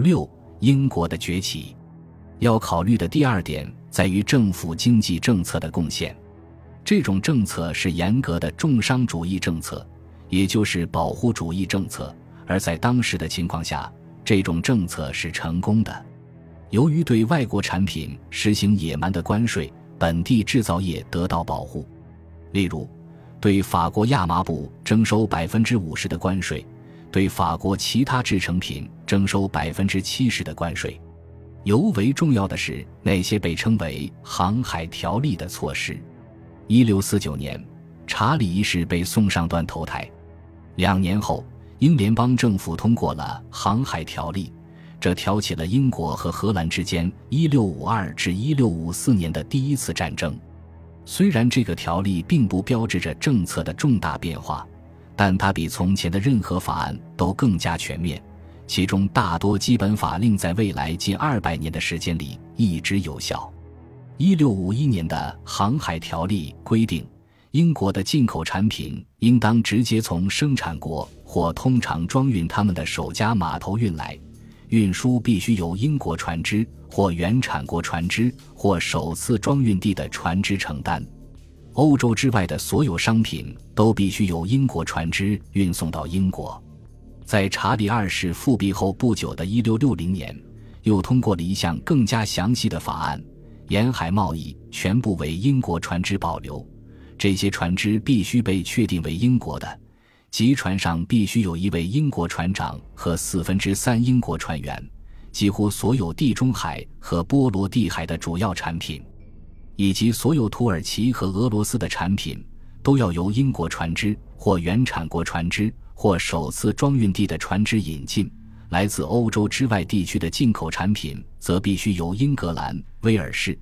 六，英国的崛起。要考虑的第二点在于政府经济政策的贡献。这种政策是严格的重商主义政策，也就是保护主义政策。而在当时的情况下，这种政策是成功的。由于对外国产品实行野蛮的关税，本地制造业得到保护。例如，对法国亚麻布征收百分之五十的关税，对法国其他制成品征收百分之七十的关税。尤为重要的是那些被称为“航海条例”的措施。一六四九年，查理一世被送上断头台。两年后，英联邦政府通过了《航海条例》，这挑起了英国和荷兰之间一六五二至一六五四年的第一次战争。虽然这个条例并不标志着政策的重大变化，但它比从前的任何法案都更加全面，其中大多基本法令在未来近二百年的时间里一直有效。一六五一年的航海条例规定，英国的进口产品应当直接从生产国或通常装运他们的首家码头运来，运输必须由英国船只或原产国船只或首次装运地的船只承担。欧洲之外的所有商品都必须由英国船只运送到英国。在查理二世复辟后不久的一六六零年，又通过了一项更加详细的法案。沿海贸易全部为英国船只保留，这些船只必须被确定为英国的，即船上必须有一位英国船长和四分之三英国船员。几乎所有地中海和波罗的海的主要产品，以及所有土耳其和俄罗斯的产品，都要由英国船只或原产国船只或首次装运地的船只引进。来自欧洲之外地区的进口产品，则必须由英格兰、威尔士、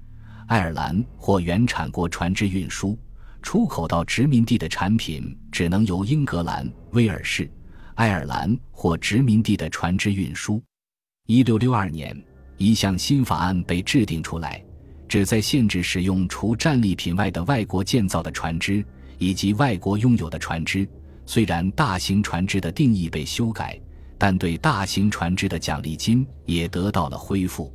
爱尔兰或原产国船只运输；出口到殖民地的产品，只能由英格兰、威尔士、爱尔兰或殖民地的船只运输。一六六二年，一项新法案被制定出来，旨在限制使用除战利品外的外国建造的船只以及外国拥有的船只。虽然大型船只的定义被修改。但对大型船只的奖励金也得到了恢复。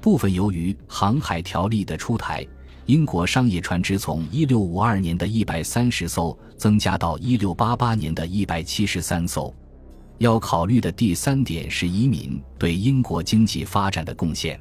部分由于航海条例的出台，英国商业船只从1652年的一百三十艘增加到1688年的一百七十三艘。要考虑的第三点是移民对英国经济发展的贡献。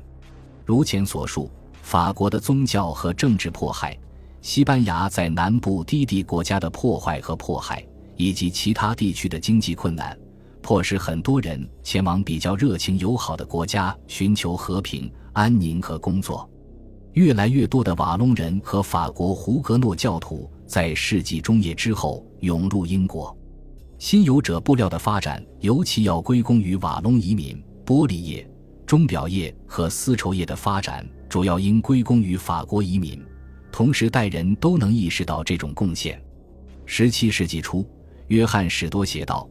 如前所述，法国的宗教和政治迫害，西班牙在南部低地国家的破坏和迫害，以及其他地区的经济困难。迫使很多人前往比较热情友好的国家寻求和平、安宁和工作。越来越多的瓦隆人和法国胡格诺教徒在世纪中叶之后涌入英国。新游者布料的发展尤其要归功于瓦隆移民。玻璃业、钟表业和丝绸业的发展主要应归功于法国移民。同时代人都能意识到这种贡献。十七世纪初，约翰史多写道。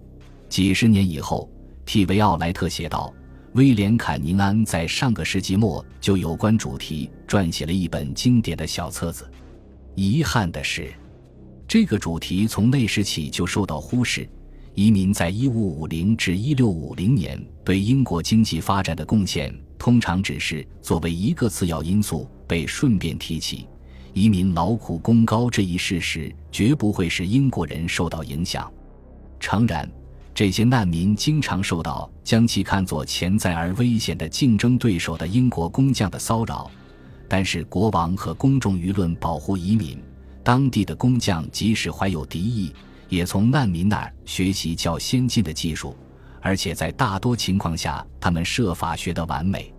几十年以后，替维奥莱特写道：“威廉·坎宁安在上个世纪末就有关主题撰写了一本经典的小册子。遗憾的是，这个主题从那时起就受到忽视。移民在1550至1650年对英国经济发展的贡献，通常只是作为一个次要因素被顺便提起。移民劳苦功高这一事实，绝不会使英国人受到影响。诚然。”这些难民经常受到将其看作潜在而危险的竞争对手的英国工匠的骚扰，但是国王和公众舆论保护移民。当地的工匠即使怀有敌意，也从难民那儿学习较先进的技术，而且在大多情况下，他们设法学得完美。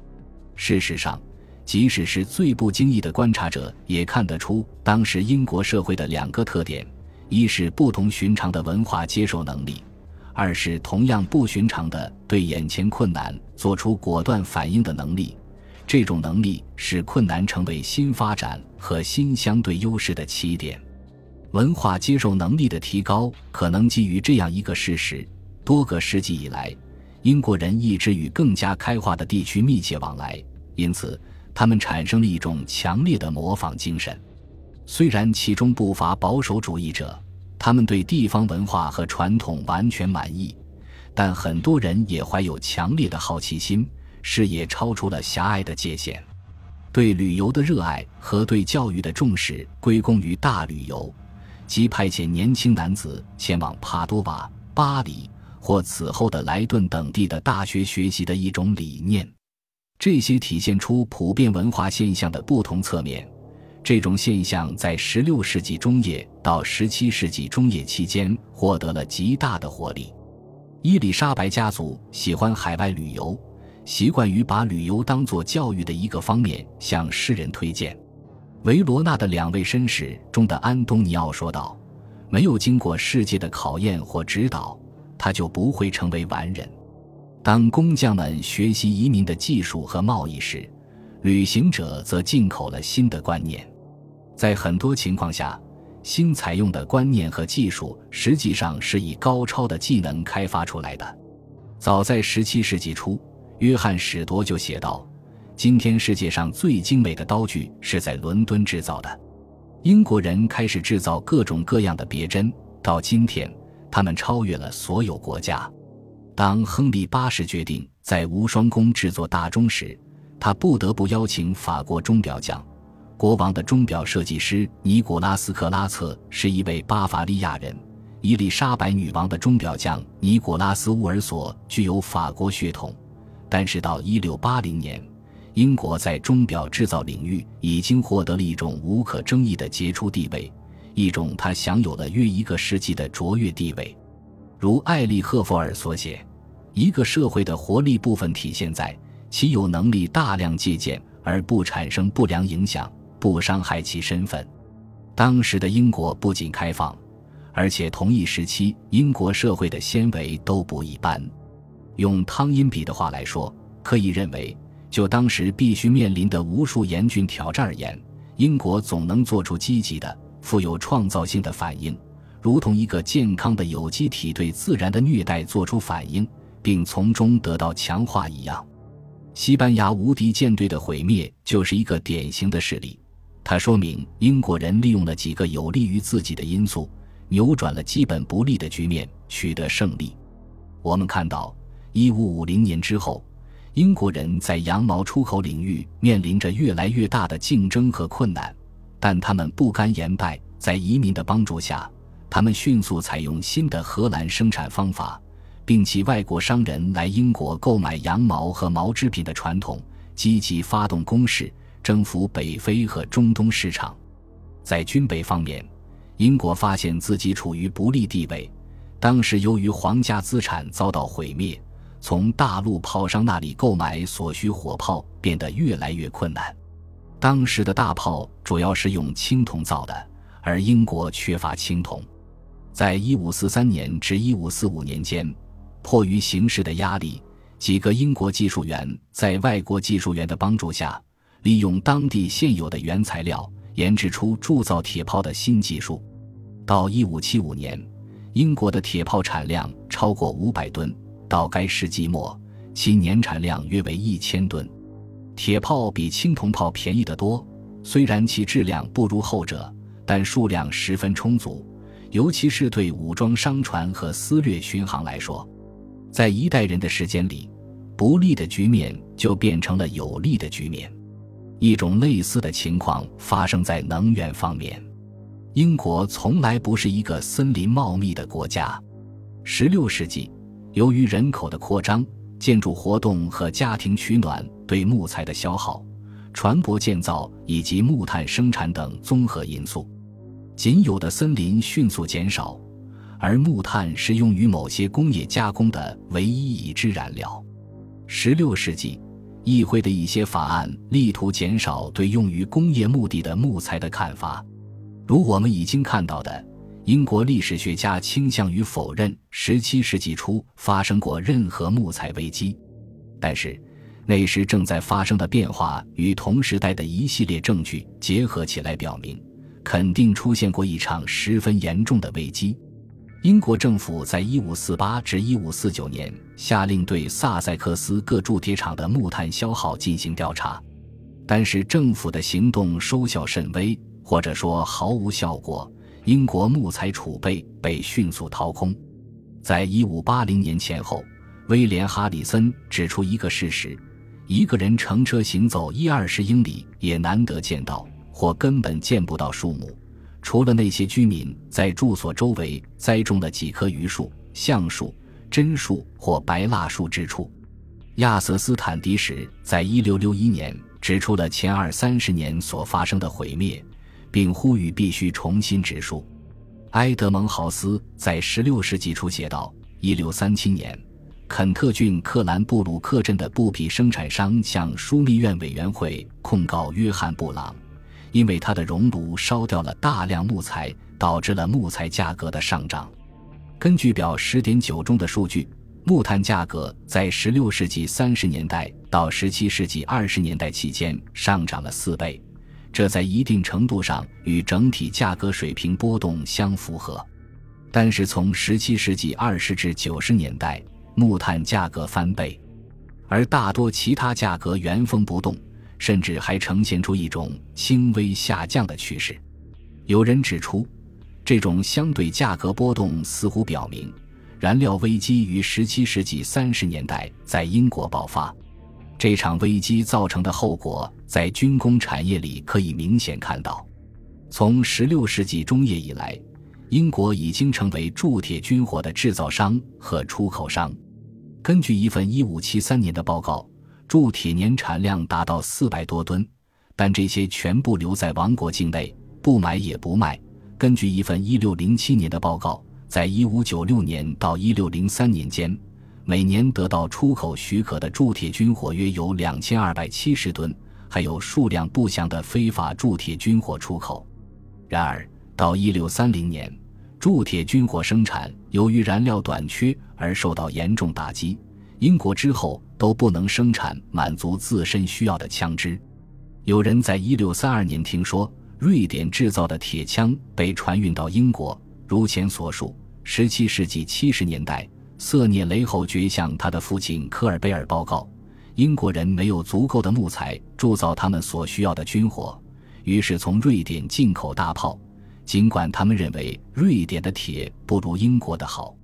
事实上，即使是最不经意的观察者也看得出当时英国社会的两个特点：一是不同寻常的文化接受能力。二是同样不寻常的对眼前困难做出果断反应的能力，这种能力使困难成为新发展和新相对优势的起点。文化接受能力的提高可能基于这样一个事实：多个世纪以来，英国人一直与更加开化的地区密切往来，因此他们产生了一种强烈的模仿精神。虽然其中不乏保守主义者。他们对地方文化和传统完全满意，但很多人也怀有强烈的好奇心，视野超出了狭隘的界限。对旅游的热爱和对教育的重视归功于大旅游，即派遣年轻男子前往帕多瓦、巴黎或此后的莱顿等地的大学学习的一种理念。这些体现出普遍文化现象的不同侧面。这种现象在16世纪中叶到17世纪中叶期间获得了极大的活力。伊丽莎白家族喜欢海外旅游。习惯于把旅游当作教育的一个方面向世人推荐。维罗纳的两位绅士中的安东尼奥说道：“没有经过世界的考验或指导，他就不会成为完人。”当工匠们学习移民的技术和贸易时，旅行者则进口了新的观念。在很多情况下，新采用的观念和技术实际上是以高超的技能开发出来的。早在17世纪初。约翰·史铎就写道：“今天世界上最精美的刀具是在伦敦制造的。英国人开始制造各种各样的别针，到今天，他们超越了所有国家。当亨利八世决定在无双宫制作大钟时，他不得不邀请法国钟表匠。国王的钟表设计师尼古拉斯·克拉策是一位巴伐利亚人。伊丽莎白女王的钟表匠尼古拉斯·乌尔索具有法国血统。”但是到一六八零年，英国在钟表制造领域已经获得了一种无可争议的杰出地位，一种它享有了约一个世纪的卓越地位。如艾利赫弗尔所写：“一个社会的活力部分体现在其有能力大量借鉴而不产生不良影响，不伤害其身份。”当时的英国不仅开放，而且同一时期英国社会的纤维都不一般。用汤因比的话来说，可以认为，就当时必须面临的无数严峻挑战而言，英国总能做出积极的、富有创造性的反应，如同一个健康的有机体对自然的虐待做出反应，并从中得到强化一样。西班牙无敌舰队的毁灭就是一个典型的事例，它说明英国人利用了几个有利于自己的因素，扭转了基本不利的局面，取得胜利。我们看到。一五五零年之后，英国人在羊毛出口领域面临着越来越大的竞争和困难，但他们不甘言败，在移民的帮助下，他们迅速采用新的荷兰生产方法，并其外国商人来英国购买羊毛和毛织品的传统，积极发动攻势，征服北非和中东市场。在军备方面，英国发现自己处于不利地位，当时由于皇家资产遭到毁灭。从大陆炮商那里购买所需火炮变得越来越困难。当时的大炮主要是用青铜造的，而英国缺乏青铜。在1543年至1545年间，迫于形势的压力，几个英国技术员在外国技术员的帮助下，利用当地现有的原材料，研制出铸造铁炮的新技术。到1575年，英国的铁炮产量超过500吨。到该世纪末，其年产量约为一千吨。铁炮比青铜炮便宜得多，虽然其质量不如后者，但数量十分充足，尤其是对武装商船和私掠巡航来说。在一代人的时间里，不利的局面就变成了有利的局面。一种类似的情况发生在能源方面。英国从来不是一个森林茂密的国家。十六世纪。由于人口的扩张、建筑活动和家庭取暖对木材的消耗、船舶建造以及木炭生产等综合因素，仅有的森林迅速减少，而木炭是用于某些工业加工的唯一已知燃料。十六世纪，议会的一些法案力图减少对用于工业目的的木材的看法，如我们已经看到的。英国历史学家倾向于否认17世纪初发生过任何木材危机，但是那时正在发生的变化与同时代的一系列证据结合起来，表明肯定出现过一场十分严重的危机。英国政府在1548至1549年下令对萨塞克斯各铸铁厂的木炭消耗进行调查，但是政府的行动收效甚微，或者说毫无效果。英国木材储备被迅速掏空，在一五八零年前后，威廉·哈里森指出一个事实：一个人乘车行走一二十英里也难得见到，或根本见不到树木，除了那些居民在住所周围栽种了几棵榆树、橡树、榛树或白蜡树之处。亚瑟·斯坦迪什在一六六一年指出了前二三十年所发生的毁灭，并呼吁必须重新植树。埃德蒙·豪斯在十六世纪初写道：一六三七年，肯特郡克兰布鲁克镇的布匹生产商向枢密院委员会控告约翰·布朗，因为他的熔炉烧掉了大量木材，导致了木材价格的上涨。根据表十点九中的数据。木炭价格在16世纪30年代到17世纪20年代期间上涨了四倍，这在一定程度上与整体价格水平波动相符合。但是从17世纪20至90年代，木炭价格翻倍，而大多其他价格原封不动，甚至还呈现出一种轻微下降的趋势。有人指出，这种相对价格波动似乎表明。燃料危机于17世纪30年代在英国爆发，这场危机造成的后果在军工产业里可以明显看到。从16世纪中叶以来，英国已经成为铸铁军火的制造商和出口商。根据一份1573年的报告，铸铁年产量达到400多吨，但这些全部留在王国境内，不买也不卖。根据一份1607年的报告。在一五九六年到一六零三年间，每年得到出口许可的铸铁军火约有两千二百七十吨，还有数量不详的非法铸铁军火出口。然而，到一六三零年，铸铁军火生产由于燃料短缺而受到严重打击，英国之后都不能生产满足自身需要的枪支。有人在一六三二年听说，瑞典制造的铁枪被船运到英国。如前所述，十七世纪七十年代，瑟涅雷侯爵向他的父亲科尔贝尔报告，英国人没有足够的木材铸造他们所需要的军火，于是从瑞典进口大炮，尽管他们认为瑞典的铁不如英国的好。